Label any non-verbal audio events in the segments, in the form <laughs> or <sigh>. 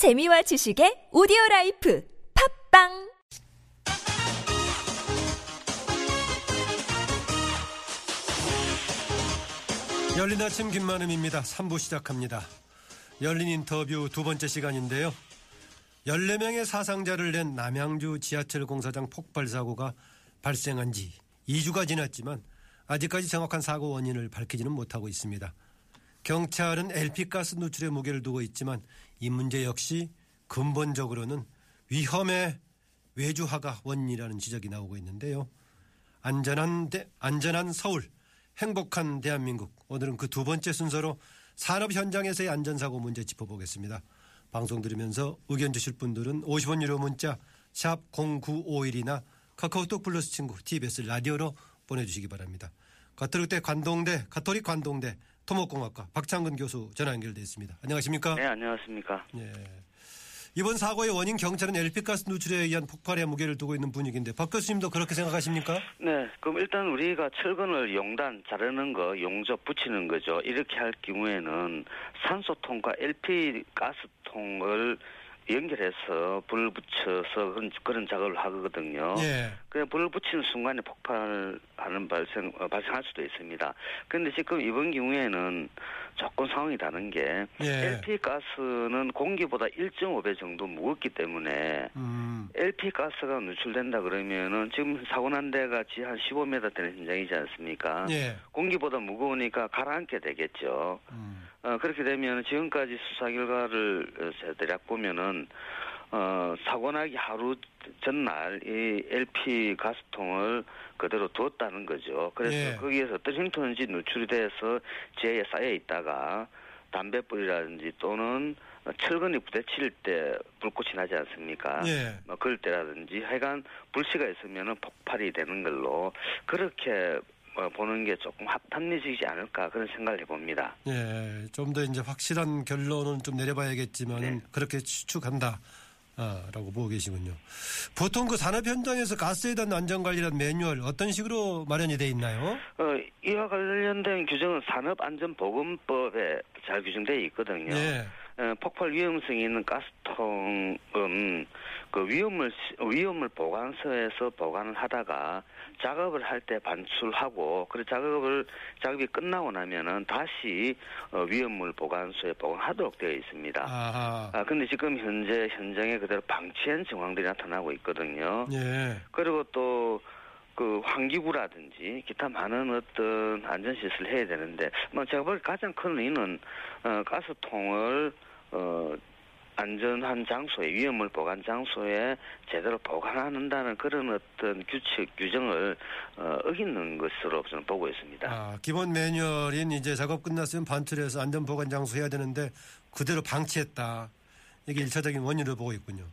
재미와 지식의 오디오 라이프 팟빵 열린 아침 김만흠입니다. 3부 시작합니다. 열린 인터뷰 두 번째 시간인데요. 14명의 사상자를 낸 남양주 지하철 공사장 폭발 사고가 발생한 지 2주가 지났지만 아직까지 정확한 사고 원인을 밝히지는 못하고 있습니다. 경찰은 LP가스 누출에 무게를 두고 있지만 이 문제 역시 근본적으로는 위험의 외주화가 원인이라는 지적이 나오고 있는데요. 안전한 대, 안전한 서울, 행복한 대한민국. 오늘은 그 두 번째 순서로 산업 현장에서의 안전사고 문제 짚어보겠습니다. 방송 들으면서 의견 주실 분들은 50원 유료 문자 샵 0951이나 카카오톡 플러스 친구 TBS 라디오로 보내주시기 바랍니다. 가톨릭대 관동대 가톨릭 관동대 토목공학과 박창근 교수 전화 연결돼 있습니다. 안녕하십니까? 네, 안녕하십니까. 예. 이번 사고의 원인 경찰은 LP가스 누출에 의한 폭발에 무게를 두고 있는 분위기인데 박 교수님도 그렇게 생각하십니까? 네, 그럼 일단 우리가 철근을 용단 자르는 거, 용접 붙이는 거죠. 이렇게 할 경우에는 산소통과 LP 가스통을 연결해서 불을 붙여서 그런, 그런 작업을 하거든요. 예. 그냥 불을 붙이는 순간에 폭발하는 발생 어, 발생할 수도 있습니다. 그런데 지금 이번 경우에는 조금 상황이 다른 게 예. LP 가스는 공기보다 1.5배 정도 무겁기 때문에 음. LP 가스가 누출된다 그러면은 지금 사고 난 데가 지한 15m 되는 현장이지 않습니까? 예. 공기보다 무거우니까 가라앉게 되겠죠. 음. 어, 그렇게 되면 지금까지 수사 결과를 어, 대략 보면은 어, 사고 나기 하루 전날 이 LP 가스통을 그대로 두었다는 거죠. 그래서 예. 거기에서 어떤 형태인지 누출이 돼서 지하에 쌓여 있다가 담배불이라든지 또는 철근이 부딪힐 때 불꽃이 나지 않습니까? 예. 뭐 그럴 때라든지 하여간 불씨가 있으면은 폭발이 되는 걸로 그렇게 어, 보는 게 조금 합- 합리적이지 않을까 그런 생각을 해봅니다. 예, 좀 더 이제 확실한 결론은 좀 내려봐야겠지만 네. 은 그렇게 추측한다. 아, 라고 보고 계시군요. 보통 그 산업 현장에서 가스에 대한 안전 관리란 매뉴얼 어떤 식으로 마련이 돼 있나요? 어, 이와 관련된 규정은 산업안전보건법에 잘 규정되어 있거든요. 예. 어, 폭발 위험성이 있는 가스통은 그 위험을 시- 위험을 보관소에서 보관을 하다가 작업을 할 때 반출하고 그 작업을 작업이 끝나고 나면은 다시 어, 위험물 보관소에 보관하도록 되어 있습니다. 아하. 아 근데 지금 현재 현장에 그대로 방치한 정황들이 나타나고 있거든요. 예. 그리고 또그 환기구라든지 기타 많은 어떤 안전 시설을 해야 되는데 뭐 제가 볼 가장 큰 의의는 어 가스통을 어 안전한 장소에 위험을 보관 장소에 제대로 보관한다는 그런 어떤 규칙 규정을 어, 어기는 것으로 저는 보고 있습니다. 아, 기본 매뉴얼인 이제 작업 끝났으면 반출해서 안전 보관 장소 해야 되는데 그대로 방치했다. 이게 일차적인 원인을 보고 있군요.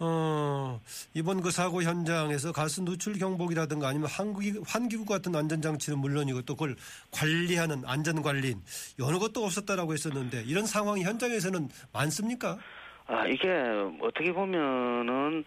네. 어, 이번 그 사고 현장에서 가스 누출 경보기라든가 아니면 환기, 환기구 같은 안전장치는 물론이고 또 그걸 관리하는 안전관리인 어느 것도 없었다라고 했었는데 이런 상황이 현장에서는 많습니까? 아, 이게 어떻게 보면은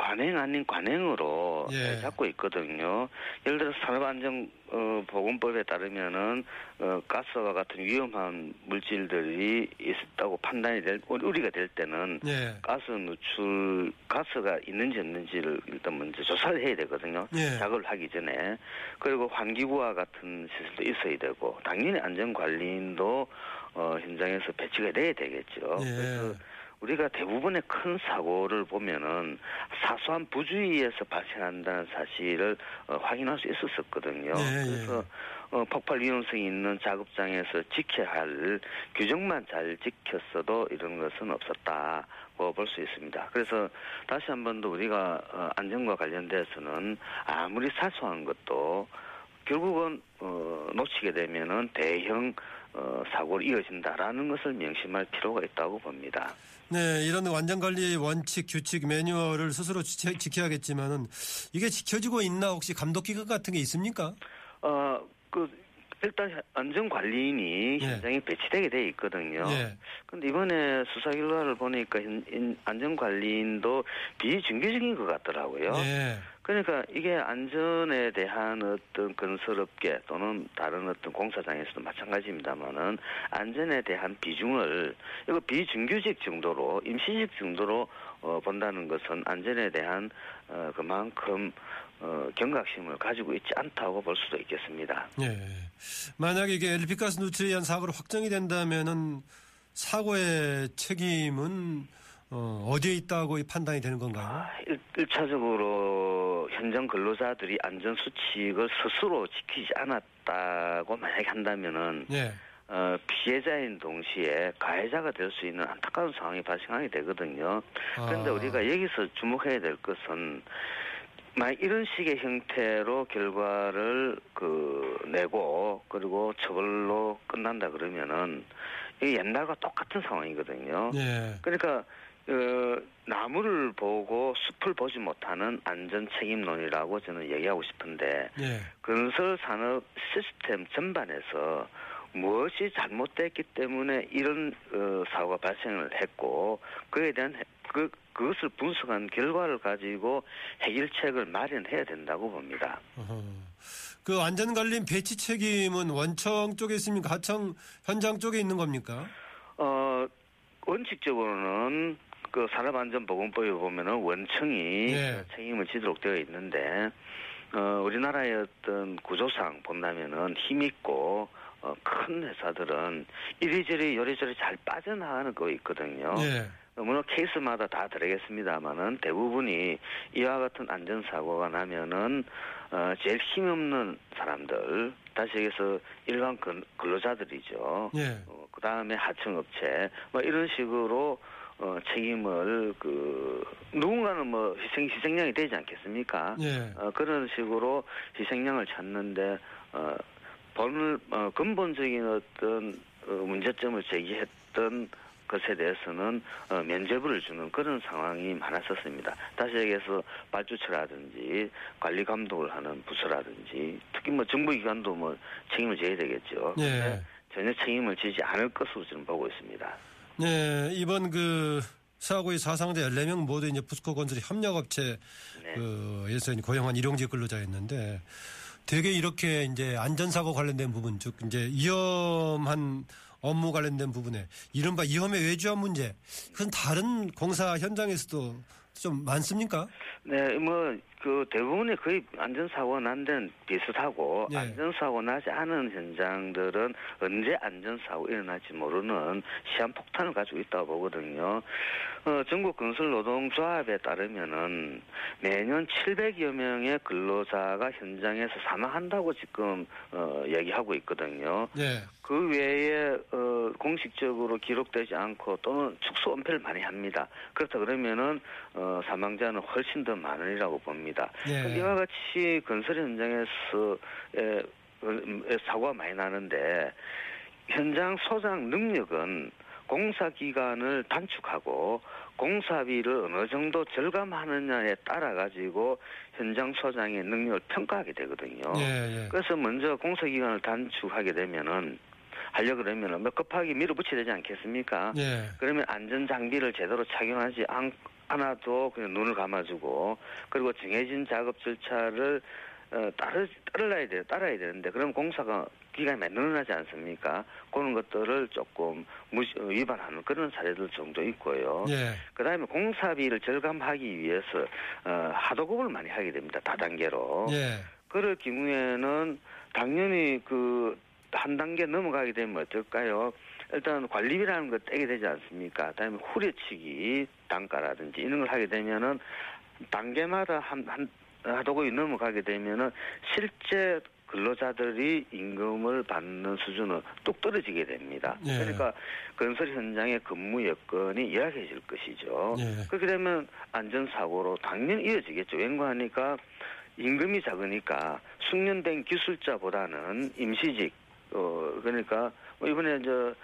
관행 아닌 관행으로 예. 잡고 있거든요. 예를 들어서 산업안전보건법에 따르면은 어, 가스와 같은 위험한 물질들이 있었다고 판단이 될 우리가 될 때는 예. 가스 누출 가스가 있는지 없는지를 일단 먼저 조사를 해야 되거든요. 예. 작업을 하기 전에 그리고 환기구와 같은 시설도 있어야 되고 당연히 안전관리인도 어, 현장에서 배치가 돼야 되겠죠. 예. 그래서 우리가 대부분의 큰 사고를 보면은 사소한 부주의에서 발생한다는 사실을 어, 확인할 수 있었었거든요. 예, 예. 그래서 어, 폭발 위험성이 있는 작업장에서 지켜야 할 규정만 잘 지켰어도 이런 것은 없었다고 볼수 있습니다. 그래서 다시 한 번 더 우리가 어, 안전과 관련돼서는 아무리 사소한 것도 결국은 어, 놓치게 되면은 대형 어, 사고로 이어진다라는 것을 명심할 필요가 있다고 봅니다. 네, 이런 안전관리 원칙, 규칙, 매뉴얼을 스스로 지켜, 지켜야겠지만은 이게 지켜지고 있나 혹시 감독 기관 같은 게 있습니까? 어, 그 일단 안전 관리인이 예. 현장에 배치되게 돼 있거든요. 예. 근데 이번에 수사 결과를 보니까 현- 인- 안전 관리인도 비정규직인 것 같더라고요. 예. 그러니까 이게 안전에 대한 어떤 건설업계 또는 다른 어떤 공사장에서도 마찬가지입니다만은 안전에 대한 비중을 이거 비정규직 정도로 임시직 정도로 어, 본다는 것은 안전에 대한 어, 그만큼 어, 경각심을 가지고 있지 않다고 볼 수도 있겠습니다. 예. 만약에 이게 LP가스 누출에 의한 사고로 확정이 된다면은 사고의 책임은 어, 어디에 있다고 판단이 되는 건가요? 아, 일, 일차적으로 현장 근로자들이 안전 수칙을 스스로 지키지 않았다고 만약에 한다면은 예. 어, 피해자인 동시에 가해자가 될 수 있는 안타까운 상황이 발생하게 되거든요. 그런데 아. 우리가 여기서 주목해야 될 것은 만약 이런 식의 형태로 결과를 그 내고 그리고 처벌로 끝난다 그러면은 이게 옛날과 똑같은 상황이거든요. 예. 그러니까 어, 나무를 보고 숲을 보지 못하는 안전 책임론이라고 저는 얘기하고 싶은데 예. 건설 산업 시스템 전반에서 무엇이 잘못됐기 때문에 이런 어, 사고가 발생을 했고 그에 대한 해- 그 그것을 분석한 결과를 가지고 해결책을 마련해야 된다고 봅니다. 어허. 그 안전관리 배치 책임은 원청 쪽에 있습니까? 하청 현장 쪽에 있는 겁니까? 어 원칙적으로는 그 산업안전보건법에 보면은 원청이 예. 책임을 지도록 되어 있는데 어 우리나라의 어떤 구조상 본다면은 힘 있고 어, 큰 회사들은 이리저리 요리저리 잘 빠져나가는 거 있거든요. 예. 어, 물론 케이스마다 다 다르겠습니다만은 대부분이 이와 같은 안전사고가 나면은 어, 제일 힘없는 사람들 다시 얘기해서 일반 근- 근로자들이죠. 예. 어, 그 다음에 하청업체 뭐 이런 식으로 어, 책임을 그 누군가는 뭐 희생 희생양이 되지 않겠습니까? 예. 어, 그런 식으로 희생양을 찾는데 어, 본 어, 근본적인 어떤 어, 문제점을 제기했던 것에 대해서는 어, 면죄부를 주는 그런 상황이 많았었습니다. 다시 얘기해서 발주처라든지 관리 감독을 하는 부서라든지 특히 뭐 정부기관도 뭐 책임을 져야 되겠죠. 예. 전혀 책임을 지지 않을 것으로 저는 보고 있습니다. 네, 이번 그 사고의 사상자 14명 모두 이제 부스코 건설 협력업체 네. 그에서 고용한 일용직 근로자였는데 되게 이렇게 이제 안전사고 관련된 부분 즉 이제 위험한 업무 관련된 부분에 이른바 위험의 외주화 문제 그건 다른 공사 현장에서도 좀 많습니까? 네, 뭐, 그 대부분의 거의 안전사고가 난 데는 비슷하고, 네. 안전사고 나지 않은 현장들은 언제 안전사고 일어날지 모르는 시한폭탄을 가지고 있다고 보거든요. 어, 전국 건설노동조합에 따르면은 매년 700여 명의 근로자가 현장에서 사망한다고 지금, 어, 얘기하고 있거든요. 네. 그 외에 어, 공식적으로 기록되지 않고 또는 축소 은폐를 많이 합니다. 그렇다 그러면은 어, 사망자는 훨씬 더 많으리라고 봅니다. 예. 이와 같이 건설 현장에서 에, 어, 사고가 많이 나는데 현장 소장 능력은 공사 기간을 단축하고 공사비를 어느 정도 절감하느냐에 따라 가지고 현장 소장의 능력을 평가하게 되거든요. 예, 예. 그래서 먼저 공사 기간을 단축하게 되면은 하려 그러면은 뭐 급하게 밀어붙여야 되지 않겠습니까? 예. 그러면 안전 장비를 제대로 착용하지 않, 않아도 그냥 눈을 감아주고 그리고 정해진 작업 절차를 어, 따르, 따라야 돼, 따라야 되는데 그럼 공사가 기간이 많이 늘어나지 않습니까? 그런 것들을 조금 무시, 어, 위반하는 그런 사례들 정도 있고요. 예. 그 다음에 공사비를 절감하기 위해서 어, 하도급을 많이 하게 됩니다. 다단계로. 예. 그럴 경우에는 당연히 그 한 단계 넘어가게 되면 어떨까요? 일단 관리비라는 거 떼게 되지 않습니까? 그다음에 후려치기 단가라든지 이런 걸 하게 되면은 단계마다 한, 한 하도급이 넘어가게 되면은 실제 근로자들이 임금을 받는 수준은 뚝 떨어지게 됩니다. 예. 그러니까 건설 현장의 근무 여건이 열악해질 것이죠. 예. 그렇게 되면 안전사고로 당연히 이어지겠죠. 왠가하니까 임금이 작으니까 숙련된 기술자보다는 임시직, 어, 그러니까 뭐 이번에 저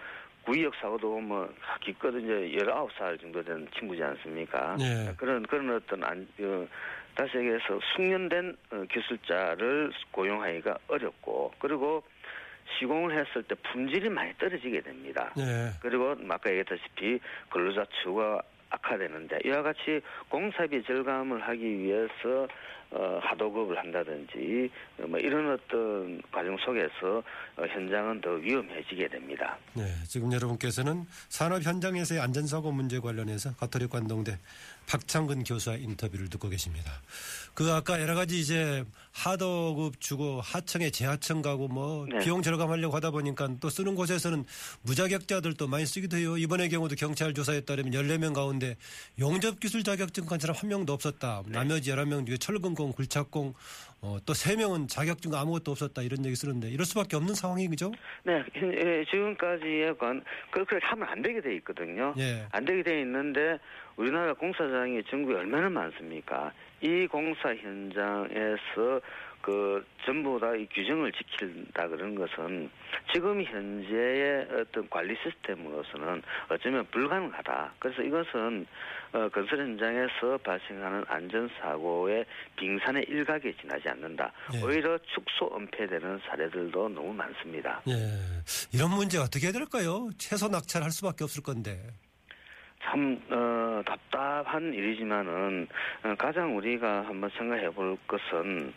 구의역 사고도 뭐 기껏 이제 19살 정도 된 친구지 않습니까? 예. 그런, 그런 어떤 안, 어, 다시 얘기해서 숙련된 어, 기술자를 고용하기가 어렵고 그리고 시공을 했을 때 품질이 많이 떨어지게 됩니다. 예. 그리고 아까 얘기했다시피 근로자 처우가 악화되는데 이와 같이 공사비 절감을 하기 위해서 어, 하도급을 한다든지 어, 뭐 이런 어떤 과정 속에서 어, 현장은 더 위험해지게 됩니다. 네, 지금 여러분께서는 산업 현장에서의 안전사고 문제 관련해서 가톨릭 관동대 박창근 교수와 인터뷰를 듣고 계십니다. 그 아까 여러 가지 이제 하도급 주고 하청에 재하청 가고 뭐 네. 비용 절감하려고 하다 보니까 또 쓰는 곳에서는 무자격자들도 많이 쓰기도 해요. 이번의 경우도 경찰 조사에 따르면 14명 가운데 용접기술 자격증 간 사람 한 명도 없었다. 네. 나머지 11명 중에 철근 工, 굴착工어, 또 3명은 자격증 아무것도 없었다 이런 얘기 쓰는데 이럴 수밖에 없는 상황이 그죠? 네, 현- 예, 지금까지의 건 그렇게 하면 안 되게 돼 있거든요. 예. 안 되게 돼 있는데 우리나라 공사장이 전국에 얼마나 많습니까? 이 공사 현장에서 그 전부 다 이 규정을 지킨다 그런 것은 지금 현재의 어떤 관리 시스템으로서는 어쩌면 불가능하다. 그래서 이것은 어, 건설 현장에서 발생하는 안전사고의 빙산의 일각에 지나지 않는다. 예. 오히려 축소 은폐되는 사례들도 너무 많습니다. 예. 이런 문제 어떻게 해야 될까요? 최소 낙찰할 수밖에 없을 건데. 참 어, 답답한 일이지만은 어, 가장 우리가 한번 생각해 볼 것은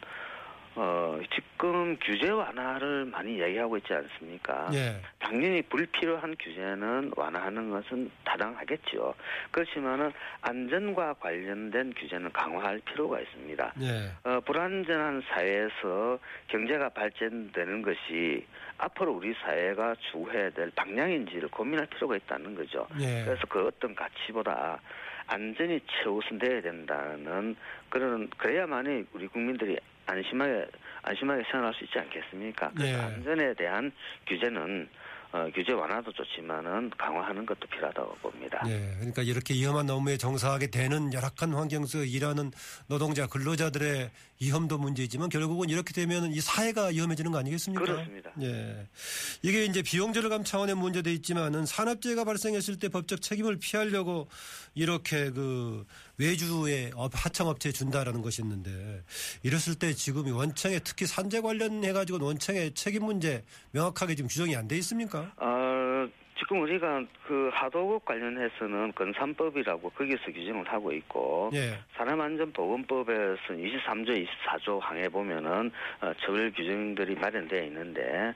어, 지금 규제 완화를 많이 얘기하고 있지 않습니까? 예. 당연히 불필요한 규제는 완화하는 것은 타당하겠죠. 그렇지만은 안전과 관련된 규제는 강화할 필요가 있습니다. 예. 어, 불안전한 사회에서 경제가 발전되는 것이 앞으로 우리 사회가 추구해야 될 방향인지를 고민할 필요가 있다는 거죠. 예. 그래서 그 어떤 가치보다 안전이 최우선돼야 된다는 그런 그래야만이 우리 국민들이 안심하게 안심하게 생활할 수 있지 않겠습니까? 그래서 예. 안전에 대한 규제는 어, 규제 완화도 좋지만은 강화하는 것도 필요하다고 봅니다. 예. 그러니까 이렇게 위험한 업무에 정사하게 되는 열악한 환경에서 일하는 노동자 근로자들의 위험도 문제이지만 결국은 이렇게 되면 이 사회가 위험해지는 거 아니겠습니까? 그렇습니다. 예. 이게 이제 비용 절감 차원의 문제도 있지만은 산업재해가 발생했을 때 법적 책임을 피하려고 이렇게 그 외주에 업- 하청업체에 준다라는 것이 있는데 이랬을 때 지금 이 원청에 특히 산재 관련해 가지고 원청의 책임 문제 명확하게 지금 규정이 안 돼 있습니까? 어, 지금 우리가 그 하도급 관련해서는 건산법이라고 거기서 규정을 하고 있고 예. 산업안전보건법에서 23조, 24조 항에 보면은 어, 처벌 규정들이 마련되어 있는데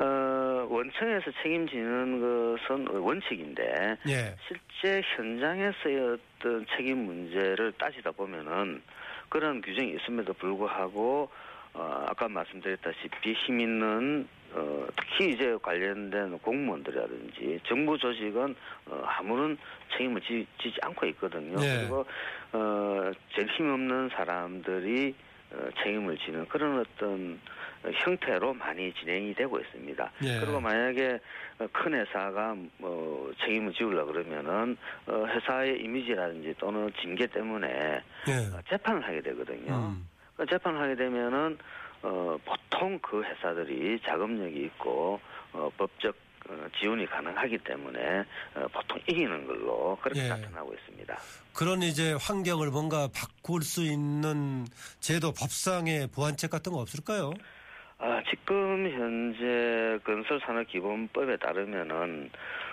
어, 원청에서 책임지는 것은 원칙인데 예. 실제 현장에서의 어떤 책임 문제를 따지다 보면은 그런 규정이 있음에도 불구하고 어, 아까 말씀드렸다시피 힘 있는 어, 특히 이제 관련된 공무원들이라든지 정부 조직은 어, 아무런 책임을 지, 지지 않고 있거든요. 네. 그리고 어, 제일 힘없는 사람들이 어, 책임을 지는 그런 어떤 어, 형태로 많이 진행이 되고 있습니다. 예. 그리고 만약에 어, 큰 회사가 뭐 책임을 지우려 그러면은 어, 회사의 이미지라든지 또는 징계 때문에 예. 어, 재판을 하게 되거든요. 음. 그 재판을 하게 되면은 어, 보통 그 회사들이 자금력이 있고 어, 법적 어, 지원이 가능하기 때문에 어, 보통 이기는 걸로 그렇게 예. 나타나고 있습니다. 그런 이제 환경을 뭔가 바꿀 수 있는 제도 법상의 보완책 같은 거 없을까요? 아, 지금 현재 건설산업기본법에 따르면은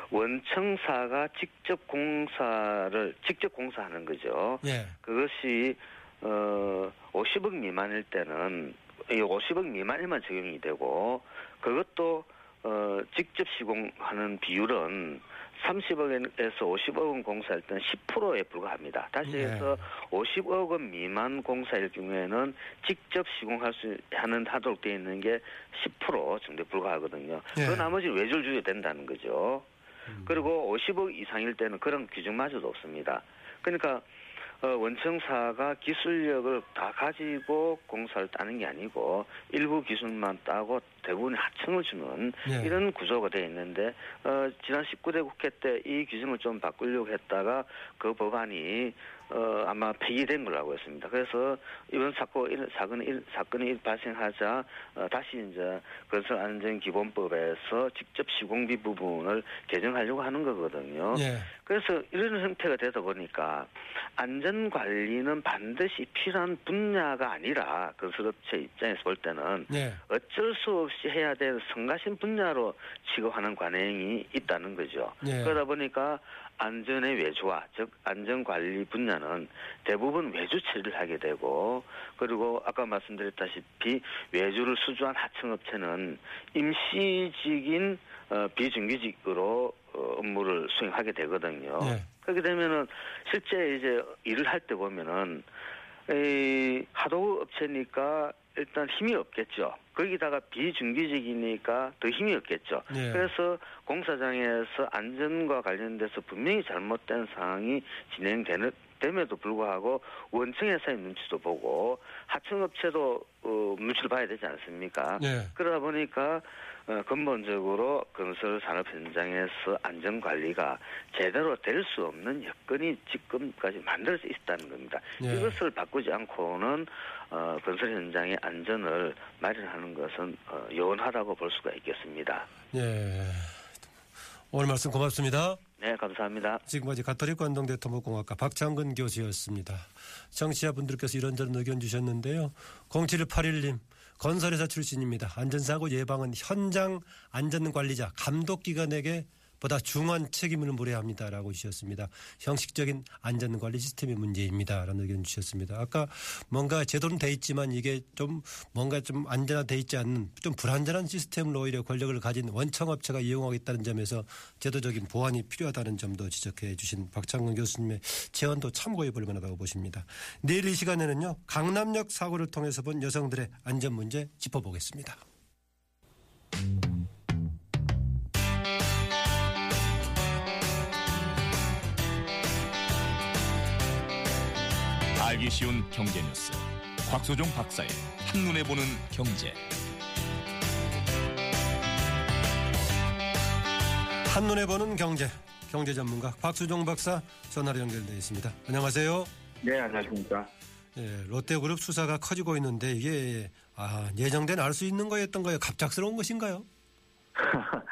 원청사가 직접 공사를 직접 공사하는 거죠. 예. 그것이 어 50억 미만일 때는 이 50억 미만에만 적용이 되고 그것도 어 직접 시공하는 비율은 30억에서 50억 원 공사할 때는 10%에 불과합니다. 다시 네. 해서 50억 원 미만 공사일 경우에는 직접 시공할 수 하는 하도록 되어 있는 게 10% 정도에 불과하거든요. 네. 그 나머지 외줄 주게 된다는 거죠. 음. 그리고 50억 이상일 때는 그런 규정마저도 없습니다. 그러니까 어, 원청사가 기술력을 다 가지고 공사를 따는 게 아니고 일부 기술만 따고 대부분 하청을 주는 네. 이런 구조가 되어 있는데 어, 지난 19대 국회 때이 규정을 좀 바꾸려고 했다가 그 법안이 어, 아마 폐기된 걸로 알고 있습니다. 그래서 이번 사건 일- 사건이 일- 사건이 일- 발생하자 어, 다시 이제 건설안전기본법에서 직접 시공비 부분을 개정하려고 하는 거거든요. 예. 그래서 이런 형태가 되다 보니까 안전 관리는 반드시 필요한 분야가 아니라 건설업체 입장에서 볼 때는 예. 어쩔 수 없이 해야 될 성가신 분야로 취급하는 관행이 있다는 거죠. 예. 그러다 보니까 안전의 외주화, 즉 안전관리 분야는 대부분 외주 처리를 하게 되고 그리고 아까 말씀드렸다시피 외주를 수주한 하청업체는 임시직인 어, 비정규직으로 어, 업무를 수행하게 되거든요. 네. 그렇게 되면은 실제 이제 일을 할 때 보면은 이 하도 업체니까 일단 힘이 없겠죠. 거기다가 비정규직이니까 더 힘이 없겠죠. 예. 그래서 공사장에서 안전과 관련돼서 분명히 잘못된 상황이 진행되는 됨에도 불구하고 원청 회사의 눈치도 보고 하청업체도 어, 눈치를 봐야 되지 않습니까? 네. 그러다 보니까 어, 근본적으로 건설 산업 현장에서 안전 관리가 제대로 될 수 없는 여건이 지금까지 만들어져 있다는 겁니다. 예. 이것을 바꾸지 않고는 어, 건설 현장의 안전을 마련하는 것은 어, 요원하다고 볼 수가 있겠습니다. 예. 오늘 말씀 고맙습니다. 네, 감사합니다. 지금까지 가톨릭 관동대 토목공학과 박창근 교수였습니다. 청취자분들께서 이런저런 의견 주셨는데요. 0781님 건설회사 출신입니다. 안전사고 예방은 현장 안전관리자 감독기관에게 보다 중한 책임을 물어야 합니다라고 주셨습니다. 형식적인 안전관리 시스템의 문제입니다. 라는 의견 주셨습니다. 아까 뭔가 제도는 돼 있지만 이게 좀 뭔가 좀 안전화돼 있지 않는 좀 불안전한 시스템으로 오히려 권력을 가진 원청업체가 이용하겠다는 점에서 제도적인 보완이 필요하다는 점도 지적해 주신 박창근 교수님의 제언도 참고해 볼 만하다고 보십니다. 내일 이 시간에는요. 강남역 사고를 통해서 본 여성들의 안전 문제 짚어보겠습니다. 알기 쉬운 경제 뉴스. 곽소종 박사의 한눈에 보는 경제. 한눈에 보는 경제, 경제 전문가 박수종 박사 전화로 연결되어 있습니다. 안녕하세요. 네, 안녕하십니까. 예, 롯데그룹 수사가 커지고 있는데 이게 아, 예정된 알 수 있는 거였던 거예요? 갑작스러운 것인가요? <laughs>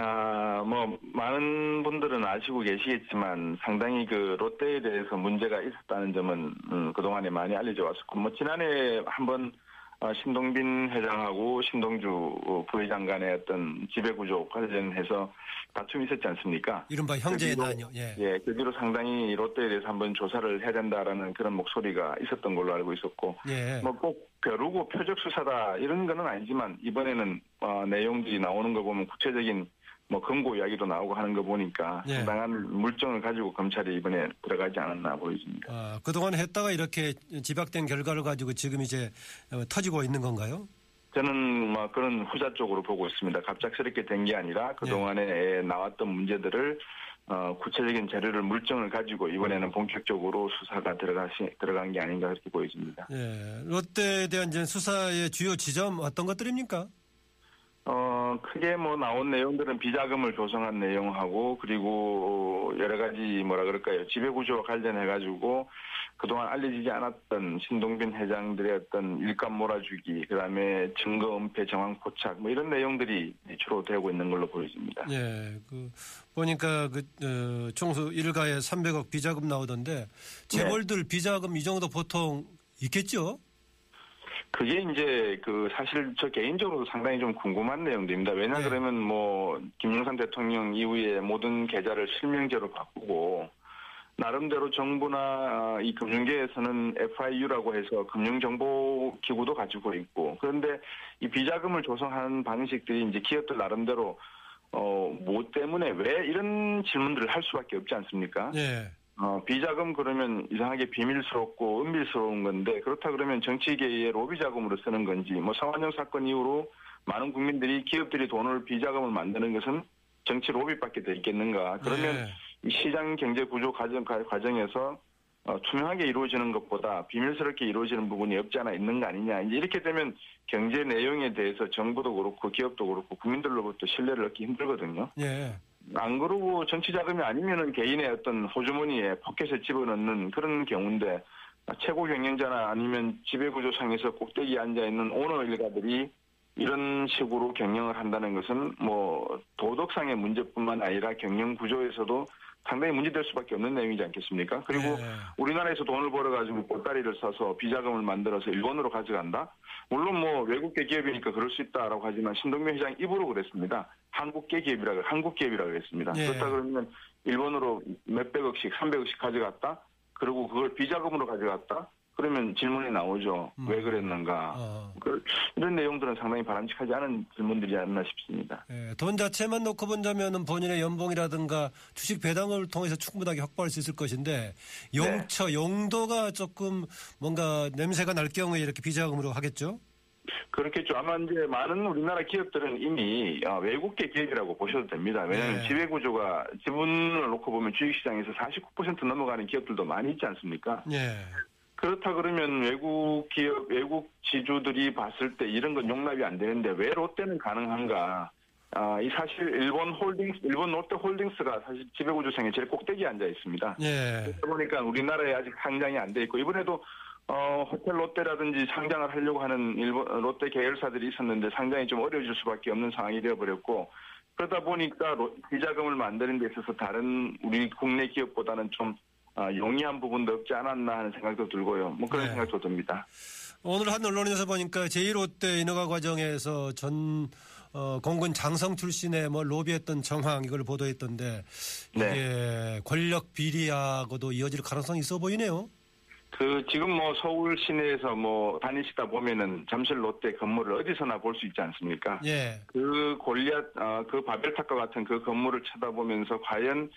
아, 뭐, 많은 분들은 아시고 계시겠지만 상당히 그 롯데에 대해서 문제가 있었다는 점은, 음, 그동안에 많이 알려져 왔었고, 뭐, 지난해 한번 어, 신동빈 회장하고 신동주 어, 부회장 간의 어떤 지배구조 관련해서 다툼이 있었지 않습니까? 이른바 형제의 그 뒤로- 나녀. 예. 예, 그 뒤로 상당히 롯데에 대해서 한번 조사를 해야 된다라는 그런 목소리가 있었던 걸로 알고 있었고, 예. 뭐꼭 벼르고 표적 수사다 이런 거는 아니지만 이번에는 어, 내용들이 나오는 거 보면 구체적인 뭐 금고 이야기도 나오고 하는 거 보니까 예. 상당한 물증을 가지고 검찰이 이번에 들어가지 않았나 보여집니다. 아, 그동안 했다가 이렇게 집약된 결과를 가지고 지금 이제 어, 터지고 있는 건가요? 저는 뭐 그런 후자 쪽으로 보고 있습니다. 갑작스럽게 된 게 아니라 그 동안에 나왔던 문제들을 어, 구체적인 자료를 물증을 가지고 이번에는 본격적으로 수사가 들어가시 들어간 게 아닌가 그렇게 보여집니다. 예. 롯데에 대한 이제 수사의 주요 지점 어떤 것들입니까? 어, 크게 뭐 나온 내용들은 비자금을 조성한 내용하고 그리고 여러 가지 뭐라 그럴까요. 지배구조와 관련해 가지고 그동안 알려지지 않았던 신동빈 회장들의 어떤 일감 몰아주기, 그 다음에 증거 은폐 정황 포착 뭐 이런 내용들이 주로 되고 있는 걸로 보여집니다. 예. 그 보니까 그 어, 총수 일가에 300억 비자금 나오던데 재벌들 비자금 이 정도 보통 있겠죠? 그게 이제 그 사실 저 개인적으로도 상당히 좀 궁금한 내용들입니다. 왜냐 네. 그러면 뭐 김영삼 대통령 이후에 모든 계좌를 실명제로 바꾸고 나름대로 정부나 아, 이 금융계에서는 FIU라고 해서 금융정보기구도 가지고 있고 그런데 이 비자금을 조성하는 방식들이 이제 기업들 나름대로 어, 뭐 때문에 왜 이런 질문들을 할 수밖에 없지 않습니까? 예. 어, 비자금 그러면 이상하게 비밀스럽고 은밀스러운 건데 그렇다 그러면 정치계의 로비 자금으로 쓰는 건지 뭐 성환영 사건 이후로 많은 국민들이 기업들이 돈을 비자금을 만드는 것은 정치 로비밖에 더 있겠는가 그러면 예. 이 시장 경제 구조 과정, 과- 과정에서 어, 투명하게 이루어지는 것보다 비밀스럽게 이루어지는 부분이 없지 않아 있는 거 아니냐. 이제 이렇게 되면 경제 내용에 대해서 정부도 그렇고 기업도 그렇고 국민들로부터 신뢰를 얻기 힘들거든요. 예. 안 그러고 정치 자금이 아니면은 개인의 어떤 호주머니에 포켓에 집어넣는 그런 경우인데 최고 경영자나 아니면 지배구조상에서 꼭대기에 앉아 있는 오너 일가들이 이런 식으로 경영을 한다는 것은 뭐 도덕상의 문제뿐만 아니라 경영 구조에서도 상당히 문제될 수밖에 없는 내용이지 않겠습니까? 그리고 예. 우리나라에서 돈을 벌어가지고 보따리를 사서 비자금을 만들어서 일본으로 가져간다? 물론 뭐 외국계 기업이니까 그럴 수 있다라고 하지만 신동민 회장 입으로 그랬습니다. 한국계 기업이라고, 한국 기업이라고 했습니다. 예. 그렇다 그러면 일본으로 몇백억씩, 삼백억씩 가져갔다. 그리고 그걸 비자금으로 가져갔다. 그러면 질문이 나오죠. 음. 왜 그랬는가. 어. 그, 이런 내용들은 상당히 바람직하지 않은 질문들이 않나 싶습니다. 예, 돈 자체만 놓고 본다면은 본인의 연봉이라든가 주식 배당을 통해서 충분하게 확보할 수 있을 것인데 용처 용도가 조금 뭔가 냄새가 날 경우에 이렇게 비자금으로 하겠죠. 그렇겠죠. 아마 이제 많은 우리나라 기업들은 이미 어, 외국계 기업이라고 보셔도 됩니다. 왜냐하면 네. 지배구조가 지분을 놓고 보면 주식시장에서 49% 넘어가는 기업들도 많이 있지 않습니까? 예. 그렇다 그러면 외국 기업, 외국 지주들이 봤을 때 이런 건 용납이 안 되는데 왜 롯데는 가능한가? 아, 이 사실 일본 홀딩스, 일본 롯데 홀딩스가 사실 지배구조상에 제일 꼭대기에 앉아 있습니다. 예. 그러다 보니까 우리나라에 아직 상장이 안 돼 있고 이번에도 어, 호텔 롯데라든지 상장을 하려고 하는 일본 롯데 계열사들이 있었는데 상장이 좀 어려워질 수밖에 없는 상황이 되어버렸고 그러다 보니까 로- 비자금을 만드는 데 있어서 다른 우리 국내 기업보다는 좀 아, 용이한 부분도 없지 않았나 하는 생각도 들고요. 뭐 그런 네. 생각도 듭니다. 오늘 한 언론에서 보니까 제1롯데 인허가 과정에서 전 어, 공군 장성 출신의 뭐 로비했던 정황 이걸 보도했던데 이게 네. 권력 비리하고도 이어질 가능성이 있어 보이네요. 그 지금 뭐 서울 시내에서 뭐 다니시다 보면은 잠실 롯데 건물을 어디서나 볼 수 있지 않습니까? 예. 그 골리앗, 어, 그 바벨탑과 같은 그 건물을 쳐다보면서 과연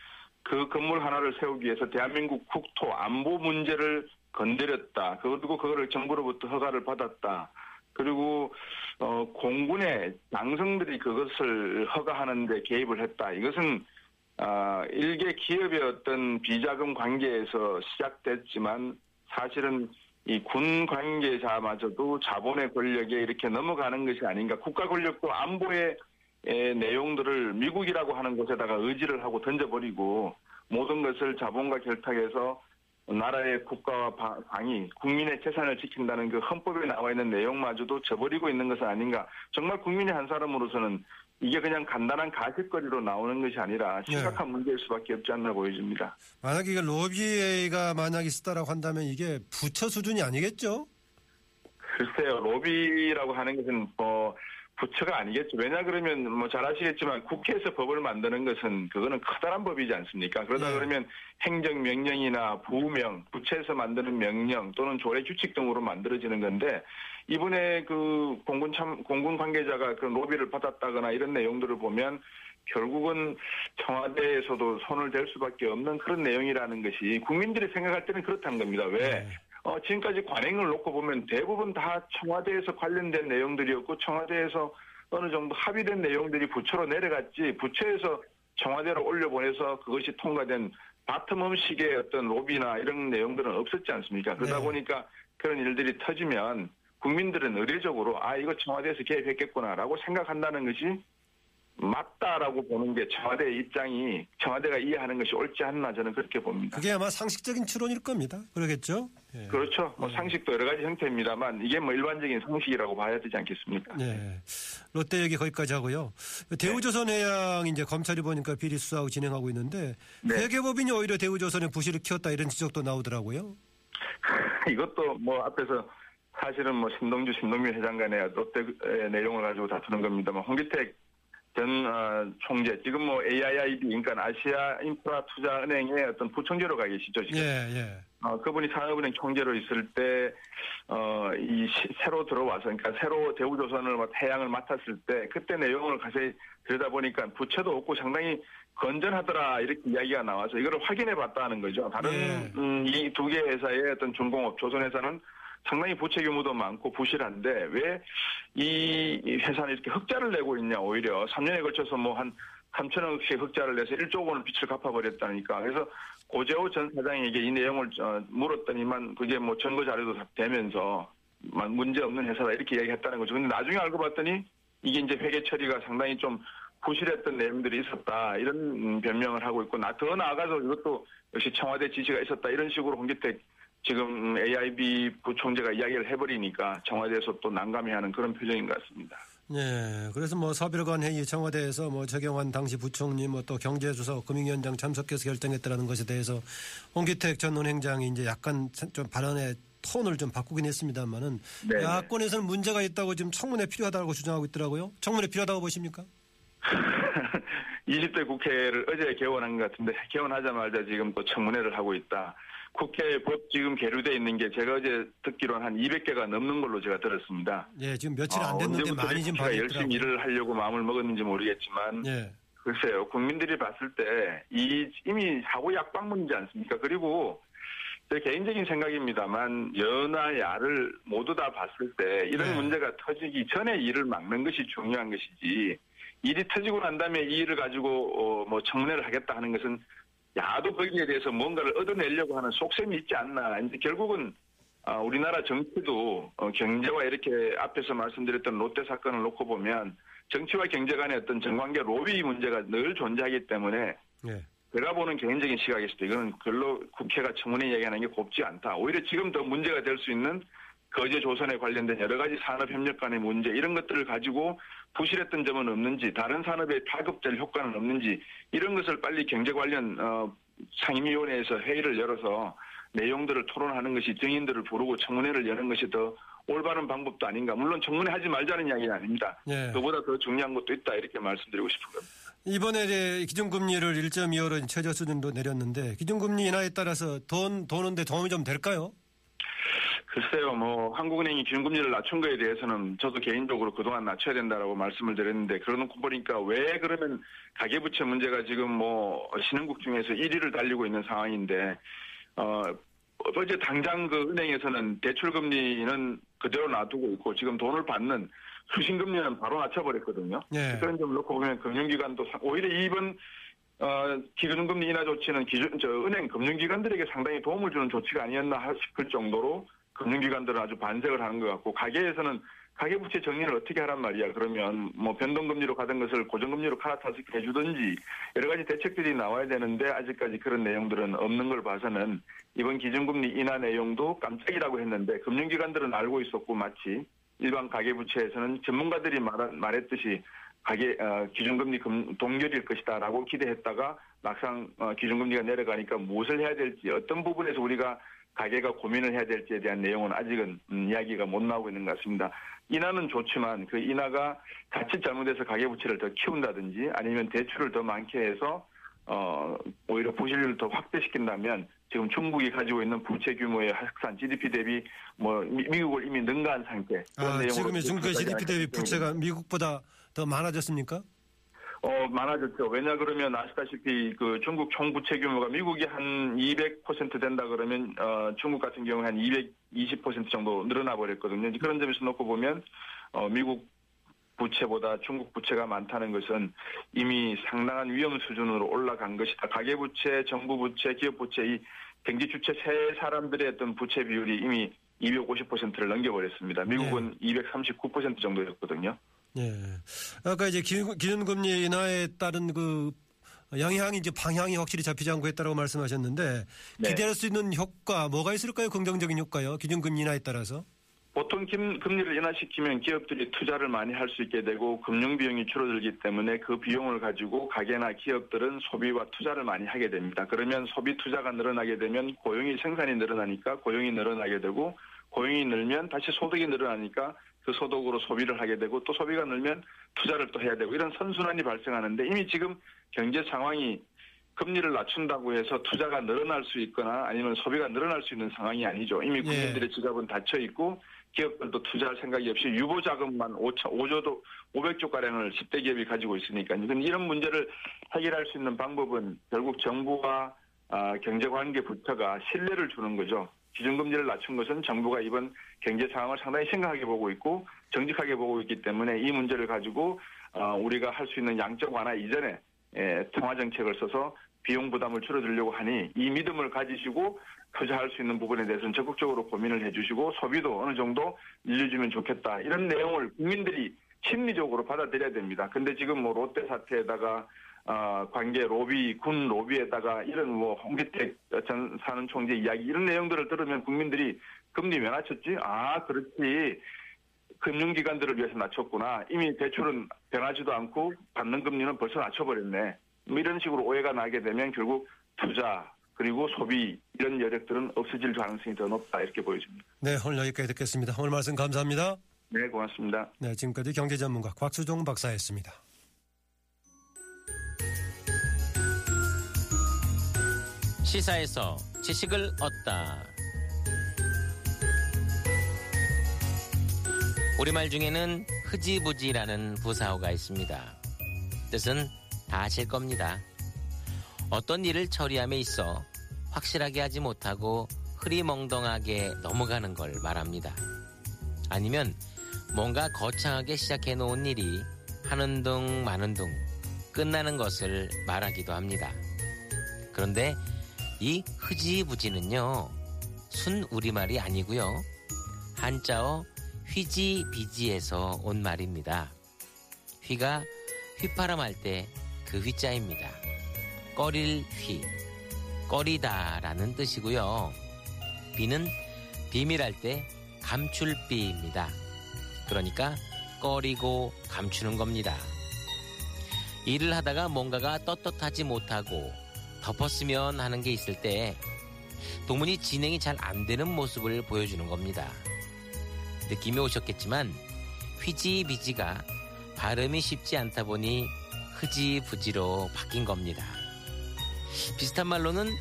그 건물 하나를 세우기 위해서 대한민국 국토 안보 문제를 건드렸다. 그리고 그거를 정부로부터 허가를 받았다. 그리고 어, 공군의 장성들이 그것을 허가하는데 개입을 했다. 이것은 아, 일개 기업의 어떤 비자금 관계에서 시작됐지만 사실은 이 군 관계자마저도 자본의 권력에 이렇게 넘어가는 것이 아닌가. 국가 권력도 안보의 에, 내용들을 미국이라고 하는 곳에다가 의지를 하고 던져버리고 모든 것을 자본과 결탁해서 나라의 국가와 바- 방위, 국민의 재산을 지킨다는 그 헌법에 나와 있는 내용마저도 저버리고 있는 것은 아닌가. 정말 국민의 한 사람으로서는 이게 그냥 간단한 가십거리로 나오는 것이 아니라 심각한 문제일 수밖에 없지 않나 보여집니다. 만약에 이게 로비가 만약 있었다라고 한다면 이게 부처 수준이 아니겠죠? 글쎄요, 로비라고 하는 것은 뭐 부처가 아니겠죠. 왜냐 그러면 뭐 잘 아시겠지만 국회에서 법을 만드는 것은 그거는 커다란 법이지 않습니까? 그러다 네. 그러면 행정 명령이나 부명, 부처에서 만드는 명령 또는 조례 규칙 등으로 만들어지는 건데 이번에 그 공군 참 공군 관계자가 그런 로비를 받았다거나 이런 내용들을 보면 결국은 청와대에서도 손을 댈 수밖에 없는 그런 내용이라는 것이 국민들이 생각할 때는 그렇다는 겁니다. 왜? 네. 어, 지금까지 관행을 놓고 보면 대부분 다 청와대에서 관련된 내용들이었고 청와대에서 어느 정도 합의된 내용들이 부처로 내려갔지 부처에서 청와대로 올려보내서 그것이 통과된 바텀업식의 어떤 로비나 이런 내용들은 없었지 않습니까? 그러다 네. 보니까 그런 일들이 터지면 국민들은 의례적으로 아 이거 청와대에서 개입했겠구나라고 생각한다는 것이 맞다라고 보는 게 청와대의 입장이 청와대가 이해하는 것이 옳지 않나 저는 그렇게 봅니다. 그게 아마 상식적인 추론일 겁니다. 그러겠죠? 예. 그렇죠. 뭐 상식도 여러 가지 형태입니다만 이게 뭐 일반적인 상식이라고 봐야 되지 않겠습니까? 예. 롯데 얘기 거기까지 하고요. 대우조선해양 이제 검찰이 보니까 비리 수사하고 진행하고 있는데 네. 회계법인이 오히려 대우조선의 부실을 키웠다 이런 지적도 나오더라고요. <laughs> 이것도 뭐 앞에서 사실은 뭐 신동주, 신동민 회장 간의 롯데의 내용을 가지고 다투는 겁니다만 홍기택 전 어, 총재 지금 뭐 AIIB 그러니까 아시아 인프라 투자 은행의 어떤 부총재로 가 계시죠 지금. 예, 예. 어, 그분이 산업은행 총재로 있을 때, 어, 이, 시- 새로 들어와서, 그러니까 새로 대우조선을, 막 태양을 맡았을 때, 그때 내용을 자세히 들여다보니까 부채도 없고 상당히 건전하더라, 이렇게 이야기가 나와서 이거를 확인해 봤다는 거죠. 다른, 네. 음, 이두 개 회사의 어떤 중공업, 조선회사는 상당히 부채 규모도 많고 부실한데, 왜 이 회사는 이렇게 흑자를 내고 있냐, 오히려. 3년에 걸쳐서 뭐한 3천억씩 흑자를 내서 1조 원을 빚을 갚아버렸다니까. 그래서 고재호 전 사장에게 이 내용을 어, 물었더니만 그게 뭐 증거 자료도 다 되면서 막 문제 없는 회사다 이렇게 이야기했다는 거죠. 근데 나중에 알고 봤더니 이게 이제 회계 처리가 상당히 좀 부실했던 내용들이 있었다 이런 음, 변명을 하고 있고 나 더 나아가서 이것도 역시 청와대 지시가 있었다 이런 식으로 홍기택 지금 AIB 부총재가 이야기를 해버리니까 청와대에서 또 난감해하는 그런 표정인 것 같습니다. 예. 그래서 뭐 서별관 회의 청와대에서 뭐 최경환 당시 부총리 뭐 또 경제수석 금융위원장 참석해서 결정했다라는 것에 대해서 홍기택 전 논행장이 이제 약간 좀 발언의 톤을 좀 바꾸긴 했습니다만은 네. 야권에서는 문제가 있다고 지금 청문회 필요하다고 주장하고 있더라고요. 청문회 필요하다고 보십니까? <laughs> 20대 국회를 어제 개원한 것 같은데 개원하자마자 지금 또 청문회를 하고 있다. 국회 법 지금 계류돼 있는 게 제가 어제 듣기로는 한 200개가 넘는 걸로 제가 들었습니다. 예, 지금 며칠 안 아, 됐는데 언제부터 많이 좀 제가 열심히. 일을 하려고 마음을 먹었는지 모르겠지만 예. 글쎄요 국민들이 봤을 때 이 이미 사고 약방문이지 않습니까? 그리고 제 개인적인 생각입니다만 여나 야를 모두 다 봤을 때 이런 네. 문제가 터지기 전에 일을 막는 것이 중요한 것이지 일이 터지고 난 다음에 이 일을 가지고 어, 뭐 청문회를 하겠다 하는 것은 야도 거기에 대해서 뭔가를 얻어내려고 하는 속셈이 있지 않나. 이제 결국은 아, 우리나라 정치도 어, 경제와 이렇게 앞에서 말씀드렸던 롯데 사건을 놓고 보면 정치와 경제 간의 어떤 정관계 로비 문제가 늘 존재하기 때문에 예. 제가 보는 개인적인 시각에서도 이거는 별로 국회가 청문회 얘기하는 게 곱지 않다. 오히려 지금 더 문제가 될 수 있는 거제 조선에 관련된 여러 가지 산업 협력 간의 문제 이런 것들을 가지고 부실했던 점은 없는지 다른 산업에 파급될 효과는 없는지 이런 것을 빨리 경제 관련 어, 상임위원회에서 회의를 열어서 내용들을 토론하는 것이 증인들을 부르고 청문회를 여는 것이 더 올바른 방법도 아닌가. 물론 청문회 하지 말자는 이야기는 아닙니다. 예. 그보다 더 중요한 것도 있다 이렇게 말씀드리고 싶은 겁니다. 이번에 이제 기준금리를 1.25로 최저 수준도 내렸는데 기준금리 인하에 따라서 돈 도는데 도움이 좀 될까요? 글쎄요, 뭐 한국은행이 기준금리를 낮춘 거에 대해서는 저도 개인적으로 그동안 낮춰야 된다라고 말씀을 드렸는데 그러놓고 보니까 왜 그러면 가계부채 문제가 지금 뭐 신흥국 중에서 1위를 달리고 있는 상황인데 어 어제 당장 그 은행에서는 대출금리는 그대로 놔두고 있고 지금 돈을 받는 수신금리는 바로 낮춰버렸거든요. 예. 그런 점을 놓고 보면 금융기관도 사- 오히려 이번 어, 기준금리 인하 조치는 기준, 저, 은행 금융기관들에게 상당히 도움을 주는 조치가 아니었나 싶을 정도로 금융기관들은 아주 반색을 하는 것 같고, 가계에서는 가계부채 정리를 어떻게 하란 말이야. 그러면 뭐 변동금리로 가던 것을 고정금리로 갈아타서 해주든지 여러 가지 대책들이 나와야 되는데 아직까지 그런 내용들은 없는 걸 봐서는 이번 기준금리 인하 내용도 깜짝이라고 했는데 금융기관들은 알고 있었고 마치 일반 가계부채에서는 전문가들이 말, 말했듯이 가계 어, 기준금리 금, 동결일 것이다라고 기대했다가 막상 어, 기준금리가 내려가니까 무엇을 해야 될지 어떤 부분에서 우리가 가계가 고민을 해야 될지에 대한 내용은 아직은 음, 이야기가 못 나오고 있는 것 같습니다. 인하는 좋지만 그 인하가 자칫 잘못해서 가계 부채를 더 키운다든지 아니면 대출을 더 많게 해서 어, 오히려 부실률을 더 확대시킨다면 지금 중국이 가지고 있는 부채 규모의 확산 GDP 대비 뭐 미- 미국을 이미 능가한 상태. 아, 지금의 중국의 GDP 대비 부채가 미국보다 더 많아졌습니까? 어, 많아졌죠. 왜냐 그러면 아시다시피 그 중국 총 부채 규모가 미국이 한 200% 된다 그러면 어, 중국 같은 경우에 한 220% 정도 늘어나 버렸거든요. 그런 점에서 놓고 보면 어, 미국 부채보다 중국 부채가 많다는 것은 이미 상당한 위험 수준으로 올라간 것이다. 가계 부채, 정부 부채, 기업 부채 이 경제 주체 세 사람들의 어떤 부채 비율이 이미 250%를 넘겨버렸습니다. 미국은 239% 정도였거든요. 예. 아까 이제 기준- 기준금리 인하에 따른 그 영향이 이제 방향이 확실히 잡히지 않고 있다고 말씀하셨는데 네. 기대할 수 있는 효과 뭐가 있을까요? 긍정적인 효과요? 기준금리 인하에 따라서? 보통 금, 금리를 인하시키면 기업들이 투자를 많이 할 수 있게 되고 금융 비용이 줄어들기 때문에 그 비용을 가지고 가게나 기업들은 소비와 투자를 많이 하게 됩니다. 그러면 소비 투자가 늘어나게 되면 고용이 생산이 늘어나니까 고용이 늘어나게 되고 고용이 늘면 다시 소득이 늘어나니까 그 소득으로 소비를 하게 되고 또 소비가 늘면 투자를 또 해야 되고 이런 선순환이 발생하는데 이미 지금 경제 상황이 금리를 낮춘다고 해서 투자가 늘어날 수 있거나 아니면 소비가 늘어날 수 있는 상황이 아니죠. 이미 예. 국민들의 지갑은 닫혀 있고 기업들도 투자할 생각이 없이 유보 자금만 5천, 5조도 500조 가량을 10대 기업이 가지고 있으니까요. 근데 이런 문제를 해결할 수 있는 방법은 결국 정부와 아, 경제 관계 부처가 신뢰를 주는 거죠. 기준금리를 낮춘 것은 정부가 이번 경제 상황을 상당히 심각하게 보고 있고 정직하게 보고 있기 때문에 이 문제를 가지고 어, 우리가 할 수 있는 양적 완화 이전에 예, 통화 정책을 써서 비용 부담을 줄여드리려고 하니 이 믿음을 가지시고 투자할 수 있는 부분에 대해서는 적극적으로 고민을 해주시고 소비도 어느 정도 늘려주면 좋겠다 이런 내용을 국민들이 심리적으로 받아들여야 됩니다. 근데 지금 뭐 롯데 사태에다가 어, 관계 로비, 군 로비에다가 이런 뭐 홍기택 전 사는 총재 이야기 이런 내용들을 들으면 국민들이 금리 왜 낮췄지? 아 그렇지. 금융기관들을 위해서 낮췄구나. 이미 대출은 변하지도 않고 받는 금리는 벌써 낮춰버렸네. 뭐 이런 식으로 오해가 나게 되면 결국 투자 그리고 소비 이런 여력들은 없어질 가능성이 더 높다 이렇게 보여집니다. 네, 오늘 여기까지 듣겠습니다. 오늘 말씀 감사합니다. 네, 고맙습니다. 네, 지금까지 경제 전문가 곽수종 박사였습니다. 시사에서 지식을 얻다. 우리말 중에는 흐지부지라는 부사어가 있습니다. 뜻은 다 아실 겁니다. 어떤 일을 처리함에 있어 확실하게 하지 못하고 흐리멍덩하게 넘어가는 걸 말합니다. 아니면 뭔가 거창하게 시작해 놓은 일이 하는 둥 마는 둥 끝나는 것을 말하기도 합니다. 그런데 이 흐지부지는요, 순 우리말이 아니고요. 한자어 휘지비지에서 온 말입니다. 휘가 휘파람 할 때 그 휘자입니다. 꺼릴 휘, 꺼리다라는 뜻이고요. 비는 비밀할 때 감출 비입니다. 그러니까 꺼리고 감추는 겁니다. 일을 하다가 뭔가가 떳떳하지 못하고 덮었으면 하는 게 있을 때 동문이 진행이 잘 안 되는 모습을 보여주는 겁니다. 느낌이 오셨겠지만 휘지비지가 발음이 쉽지 않다 보니 흐지부지로 바뀐 겁니다. 비슷한 말로는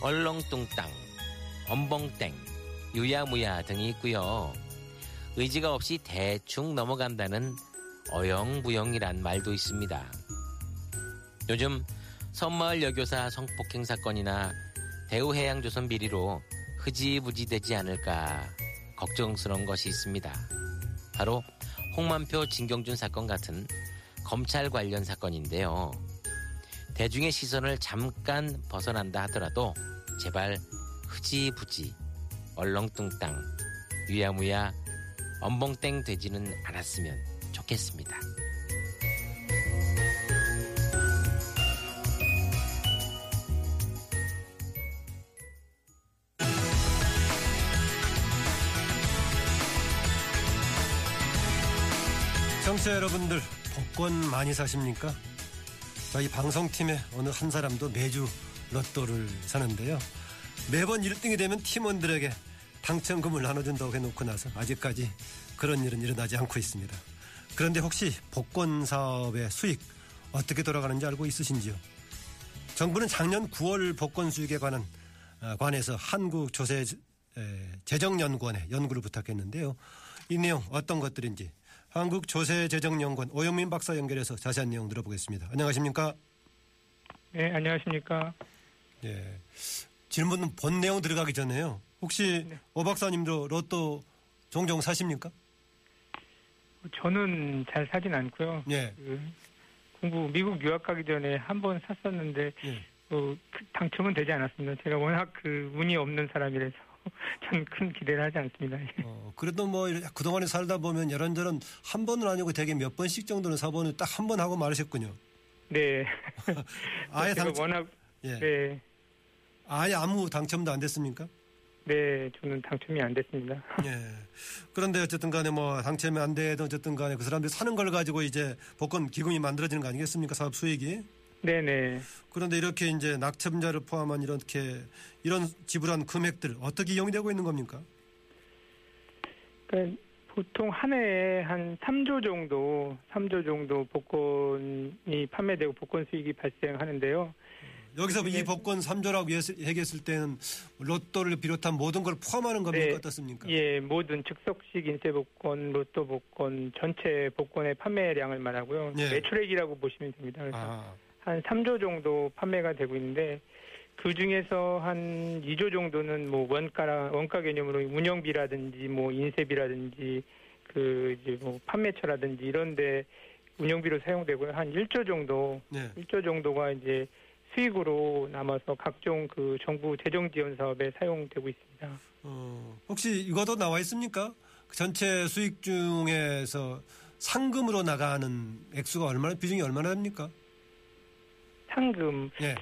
얼렁뚱땅, 엄벙땡, 유야무야 등이 있고요. 의지가 없이 대충 넘어간다는 어영부영이란 말도 있습니다. 요즘 선마을 여교사 성폭행 사건이나 대우해양조선 비리로 흐지부지 되지 않을까 걱정스러운 것이 있습니다. 바로 홍만표 진경준 사건 같은 검찰 관련 사건인데요. 대중의 시선을 잠깐 벗어난다 하더라도 제발 흐지부지, 얼렁뚱땅, 유야무야, 엄벙땡 되지는 않았으면 좋겠습니다. 청취자 여러분들 복권 많이 사십니까? 저희 방송팀의 어느 한 사람도 매주 로또를 사는데요. 매번 1등이 되면 팀원들에게 당첨금을 나눠준다고 해놓고 나서 아직까지 그런 일은 일어나지 않고 있습니다. 그런데 혹시 복권 사업의 수익 어떻게 돌아가는지 알고 있으신지요? 정부는 작년 9월 복권 수익에 관한 아, 관해서 한국 조세 재정연구원에 연구를 부탁했는데요. 이 내용 어떤 것들인지 한국조세재정연구원 오영민 박사 연결해서 자세한 내용 들어보겠습니다. 안녕하십니까? 네, 안녕하십니까? 예. 질문은 본 내용 들어가기 전에요. 혹시 네. 오 박사님도 로또 종종 사십니까? 저는 잘 사진 않고요. 예. 그 공부 미국 유학 가기 전에 한 번 샀었는데 예. 어, 그 당첨은 되지 않았습니다. 제가 워낙 그 운이 없는 사람이라서 <laughs> 전큰 기대를 하지 않습니다. 예. 어, 그래도 뭐 그동안에 살다 보면 이런저런 한 번은 아니고 되게 몇 번씩 정도는 사보는 딱한 번 하고 말으셨군요. 네. <laughs> 아예 당첨, 워낙 예. 네, 아예 아무 당첨도 안 됐습니까? 네, 저는 당첨이 안 됐습니다. <laughs> 예. 그런데 어쨌든 간에 뭐 당첨이 안 돼도 어쨌든 간에 그 사람들이 사는 걸 가지고 이제 복권 기금이 만들어지는 거 아니겠습니까? 사업 수익이. 네, 네. 그런데 이렇게 이제 낙첨자를 포함한 이렇게 이런 지불한 금액들 어떻게 이용이 되고 있는 겁니까? 그러니까 보통 한 해에 한 3조 정도, 3조 정도 복권이 판매되고 복권 수익이 발생하는데요. 여기서 네. 이 복권 3조라고 얘기했을 때는 로또를 비롯한 모든 걸 포함하는 겁니까? 네. 어떻습니까? 예, 모든 즉석식 인쇄 복권, 로또 복권 전체 복권의 판매량을 말하고요. 예. 매출액이라고 보시면 됩니다. 그래서 아, 한 3조 정도 판매가 되고 있는데 그 중에서 한 2조 정도는 뭐 원가라 원가 개념으로 운영비라든지 뭐 인쇄비라든지 그 이제 뭐 판매처라든지 이런데 운영비로 사용되고요. 한 1조 정도, 네. 1조 정도가 이제 수익으로 남아서 각종 그 정부 재정 지원 사업에 사용되고 있습니다. 어, 혹시 이것도 나와 있습니까? 그 전체 수익 중에서 상금으로 나가는 액수가 얼마나 비중이 얼마나 됩니까? 상금 예.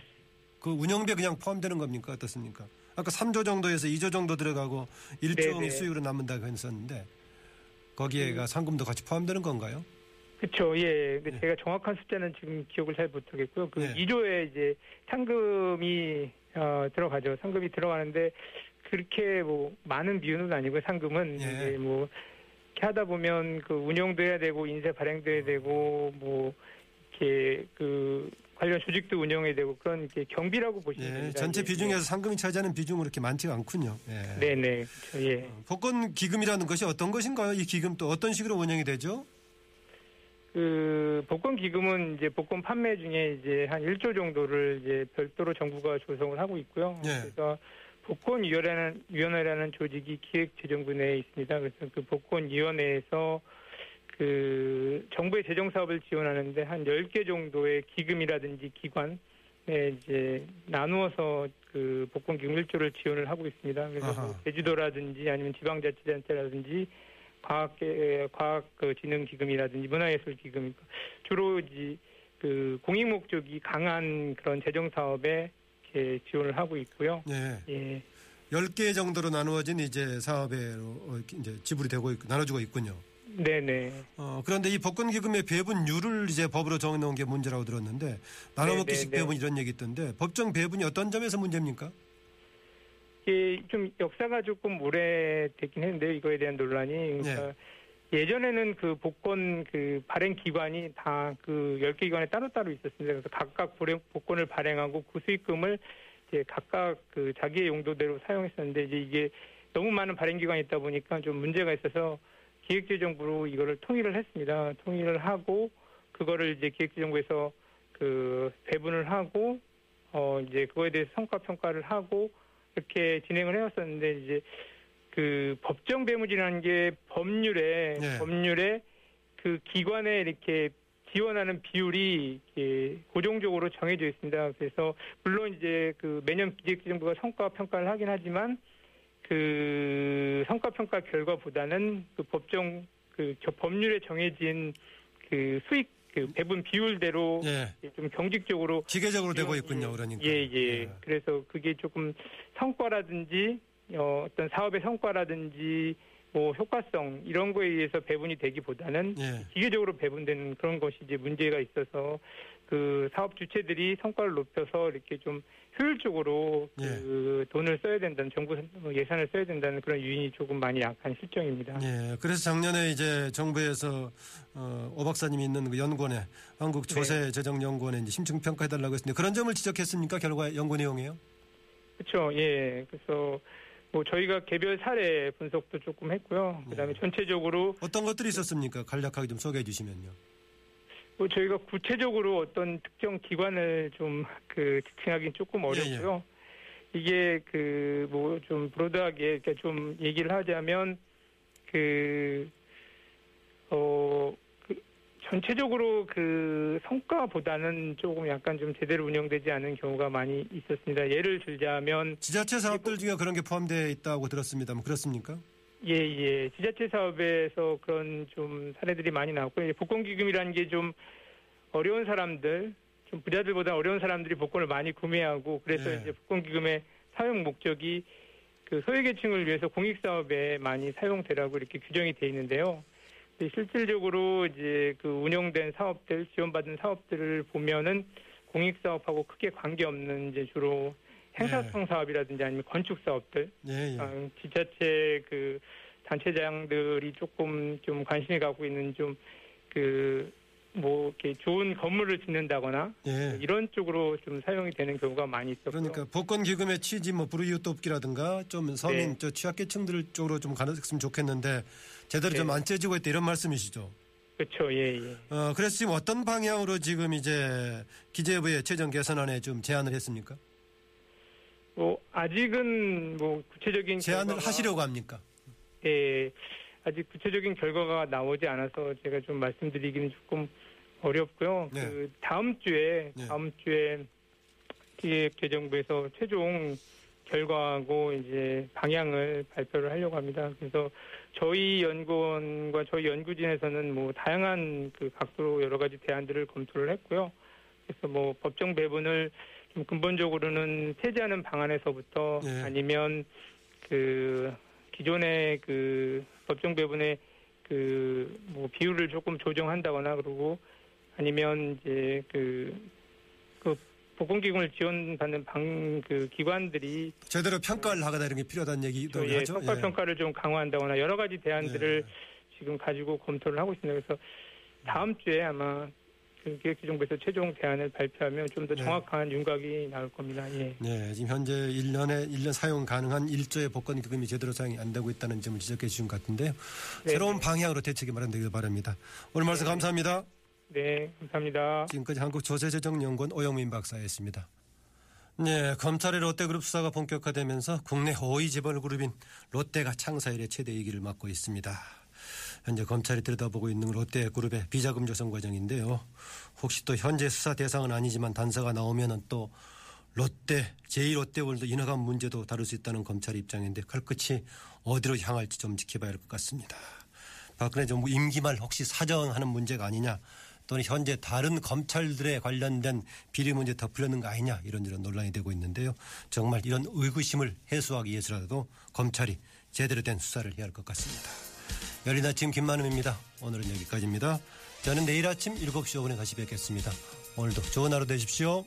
그 운영비 그냥 포함되는 겁니까? 어떻습니까? 아까 3조 정도에서 2조 정도 들어가고 1조의 네네. 수익으로 남는다고 했었는데 거기에가 상금도 같이 포함되는 건가요? 그렇죠. 예. 네. 제가 정확한 숫자는 지금 기억을 잘 못하겠고요. 그 네. 2조에 이제 상금이 어, 들어가죠. 상금이 들어가는데 그렇게 뭐 많은 비율은 아니고 상금은 예. 이제 뭐 이렇게 하다 보면 그 운영도 해야 되고 인쇄 발행도 해야 되고 뭐 이렇게 그 관련 조직도 운영해야 되고 그런 이렇게 경비라고 보시면 예, 됩니다. 전체 예, 비중에서 상금이 차지하는 비중은 그렇게 많지가 않군요. 예. 예. 네네 그렇죠. 예. 복권 기금이라는 것이 어떤 것인가요? 이 기금 또 어떤 식으로 운영이 되죠? 그 복권 기금은 이제 복권 판매 중에 이제 한 1조 정도를 이제 별도로 정부가 조성을 하고 있고요. 예. 그래서 복권 위원회라는 위원회라는 조직이 기획재정부 내에 있습니다. 그래서 그 복권 위원회에서 그 정부의 재정 사업을 지원하는데 한 10개 정도의 기금이라든지 기관에 이제 나누어서 그 복권 기금 1조를 지원을 하고 있습니다. 그래서 아하. 뭐 제주도라든지 아니면 지방자치단체라든지 과학 과학 그 지능 기금이라든지 문화예술 기금 주로 이제 그 공익 목적이 강한 그런 재정 사업에 이렇게 지원을 하고 있고요. 예. 예. 10개 정도로 나누어진 이제 사업에로 어, 이제 지불이 되고 있, 나눠주고 있군요. 네네. 어, 그런데 이 복권 기금의 배분율을 이제 법으로 정해놓은 게 문제라고 들었는데 나눠먹기식 네, 네, 네. 배분 이런 얘기 있던데 법정 배분이 어떤 점에서 문제입니까? 이게 좀 역사가 조금 오래됐긴 했는데요. 이거에 대한 논란이. 그러니까 예전에는 그 복권 그 발행 기관이 다그 10개 기관에 따로따로 있었습니다. 그래서 각각 복권을 발행하고 그 수익금을 이제 각각 그 자기의 용도대로 사용했었는데 이제 이게 너무 많은 발행 기관이 있다 보니까 좀 문제가 있어서 기획재정부로 이거를 통일을 했습니다. 통일을 하고 그거를 이제 기획재정부에서 그 배분을 하고 어 이제 그거에 대해서 성과 평가를 하고 이렇게 진행을 해왔었는데 이제 그 법정 배무지라는 게 법률에 네. 법률에 그 기관에 이렇게 지원하는 비율이 이렇게 고정적으로 정해져 있습니다. 그래서 물론 이제 그 매년 기획재정부가 성과 평가를 하긴 하지만 그 성과 평가 결과보다는 그 법정 그 저- 법률에 정해진 그 수익 그 배분 비율대로 예. 좀 경직적으로 기계적으로 되고 예, 있군요. 예. 그러니까. 예, 예. 그래서 그게 조금 성과라든지 어, 어떤 사업의 성과라든지 뭐 효과성 이런 거에 의해서 배분이 되기보다는 예. 기계적으로 배분되는 그런 것이 이제 문제가 있어서 그 사업 주체들이 성과를 높여서 이렇게 좀 효율적으로 그 돈을 써야 된다는 정부 예산을 써야 된다는 그런 유인이 조금 많이 약한 실정입니다. 예, 그래서 작년에 이제 정부에서 어, 오 박사님이 있는 그 연구원에 한국 조세 재정 연구원에 이제 심층 평가해 달라고 했는데 그런 점을 지적했습니까? 결과 연구 내용이요? 그렇죠. 예. 그래서 뭐 저희가 개별 사례 분석도 조금 했고요. 그다음에 네. 전체적으로 어떤 것들이 있었습니까? 간략하게 좀 소개해 주시면요. 뭐 저희가 구체적으로 어떤 특정 기관을 좀 그 지칭하기는 조금 예, 어렵고요. 이게 그 뭐 좀 브로드하게 이렇게 좀 얘기를 하자면 그 어, 그 전체적으로 그 성과보다는 조금 약간 좀 제대로 운영되지 않은 경우가 많이 있었습니다. 예를 들자면 지자체 사업들 중에 그런 게 포함되어 있다고 들었습니다만 그렇습니까? 예, 예. 지자체 사업에서 그런 좀 사례들이 많이 나왔고, 이제 복권기금이라는 게 좀 어려운 사람들, 좀 부자들보다 어려운 사람들이 복권을 많이 구매하고, 그래서 예. 이제 복권기금의 사용 목적이 그 소외계층을 위해서 공익사업에 많이 사용되라고 이렇게 규정이 돼 있는데요. 실질적으로 이제 그 운영된 사업들, 지원받은 사업들을 보면은 공익사업하고 크게 관계없는 이제 주로 행사성 사업이라든지 아니면 건축 사업들, 예, 예. 아, 지자체 그 단체장들이 조금 좀 관심이 갖고 있는 좀그 뭐 이렇게 좋은 건물을 짓는다거나 예. 이런 쪽으로 좀 사용이 되는 경우가 많이 있었고요. 그러니까 복권 기금의 취지 뭐 불우이웃 돕기라든가 좀 서민 네. 저 취약계층들 쪽으로 좀 가능했으면 좋겠는데 제대로 네. 좀안 째지고 있다 이런 말씀이시죠. 그렇죠, 예, 예. 어, 그래서 지금 어떤 방향으로 지금 이제 기재부의 최종 개선안에 좀 제안을 했습니까? 뭐 아직은 뭐 구체적인 제안을 결과가- 하시려고 합니까? 예, 아직 구체적인 결과가 나오지 않아서 제가 좀 말씀드리기는 조금 어렵고요. 네. 그 다음 주에 네. 다음 주에 기획재정부에서 최종 결과하고 이제 방향을 발표를 하려고 합니다. 그래서 저희 연구원과 저희 연구진에서는 뭐 다양한 그 각도로 여러 가지 대안들을 검토를 했고요. 그래서 뭐 법정 배분을 좀 근본적으로는 폐지하는 방안에서부터 네. 아니면 그 기존의 그 법정 배분의 그 뭐 비율을 조금 조정한다거나 그러고 아니면 이제 그, 그 복권기금을 지원받는 방, 그 기관들이 제대로 평가를 하거나 이런 게 필요하다는 얘기도 또 예, 하죠. 성과 예. 평가를 좀 강화한다거나 여러 가지 대안들을 예. 지금 가지고 검토를 하고 있습니다. 그래서 다음 주에 아마 그 기획재정부에서 최종 대안을 발표하면 좀더 네. 정확한 윤곽이 나올 겁니다. 예. 네, 지금 현재 1년에 1년 사용 가능한 1조의 복권 기금이 제대로 사용이 안 되고 있다는 점을 지적해 주신 것 같은데요. 네. 새로운 방향으로 대책이 마련되길 바랍니다. 오늘 말씀 감사합니다. 네, 감사합니다. 지금까지 한국조세재정연구원 오영민 박사였습니다. 네, 검찰의 롯데그룹 수사가 본격화되면서 국내 호위 재벌 그룹인 롯데가 창사 일의 최대 위기를 맞고 있습니다. 현재 검찰이 들여다보고 있는 롯데그룹의 비자금 조성 과정인데요. 혹시 또 현재 수사 대상은 아니지만 단서가 나오면은 또 롯데, 제2롯데월드 인허감 문제도 다룰 수 있다는 검찰 입장인데 칼끝이 어디로 향할지 좀 지켜봐야 할 것 같습니다. 박근혜 정부 임기 말 혹시 사정하는 문제가 아니냐 또는 현재 다른 검찰들에 관련된 비리 문제 덮으려는 거 아니냐 이런저런 논란이 되고 있는데요. 정말 이런 의구심을 해소하기 위해서라도 검찰이 제대로 된 수사를 해야 할 것 같습니다. 열린 아침 김만음입니다. 오늘은 여기까지입니다. 저는 내일 아침 7시 5분에 다시 뵙겠습니다. 오늘도 좋은 하루 되십시오.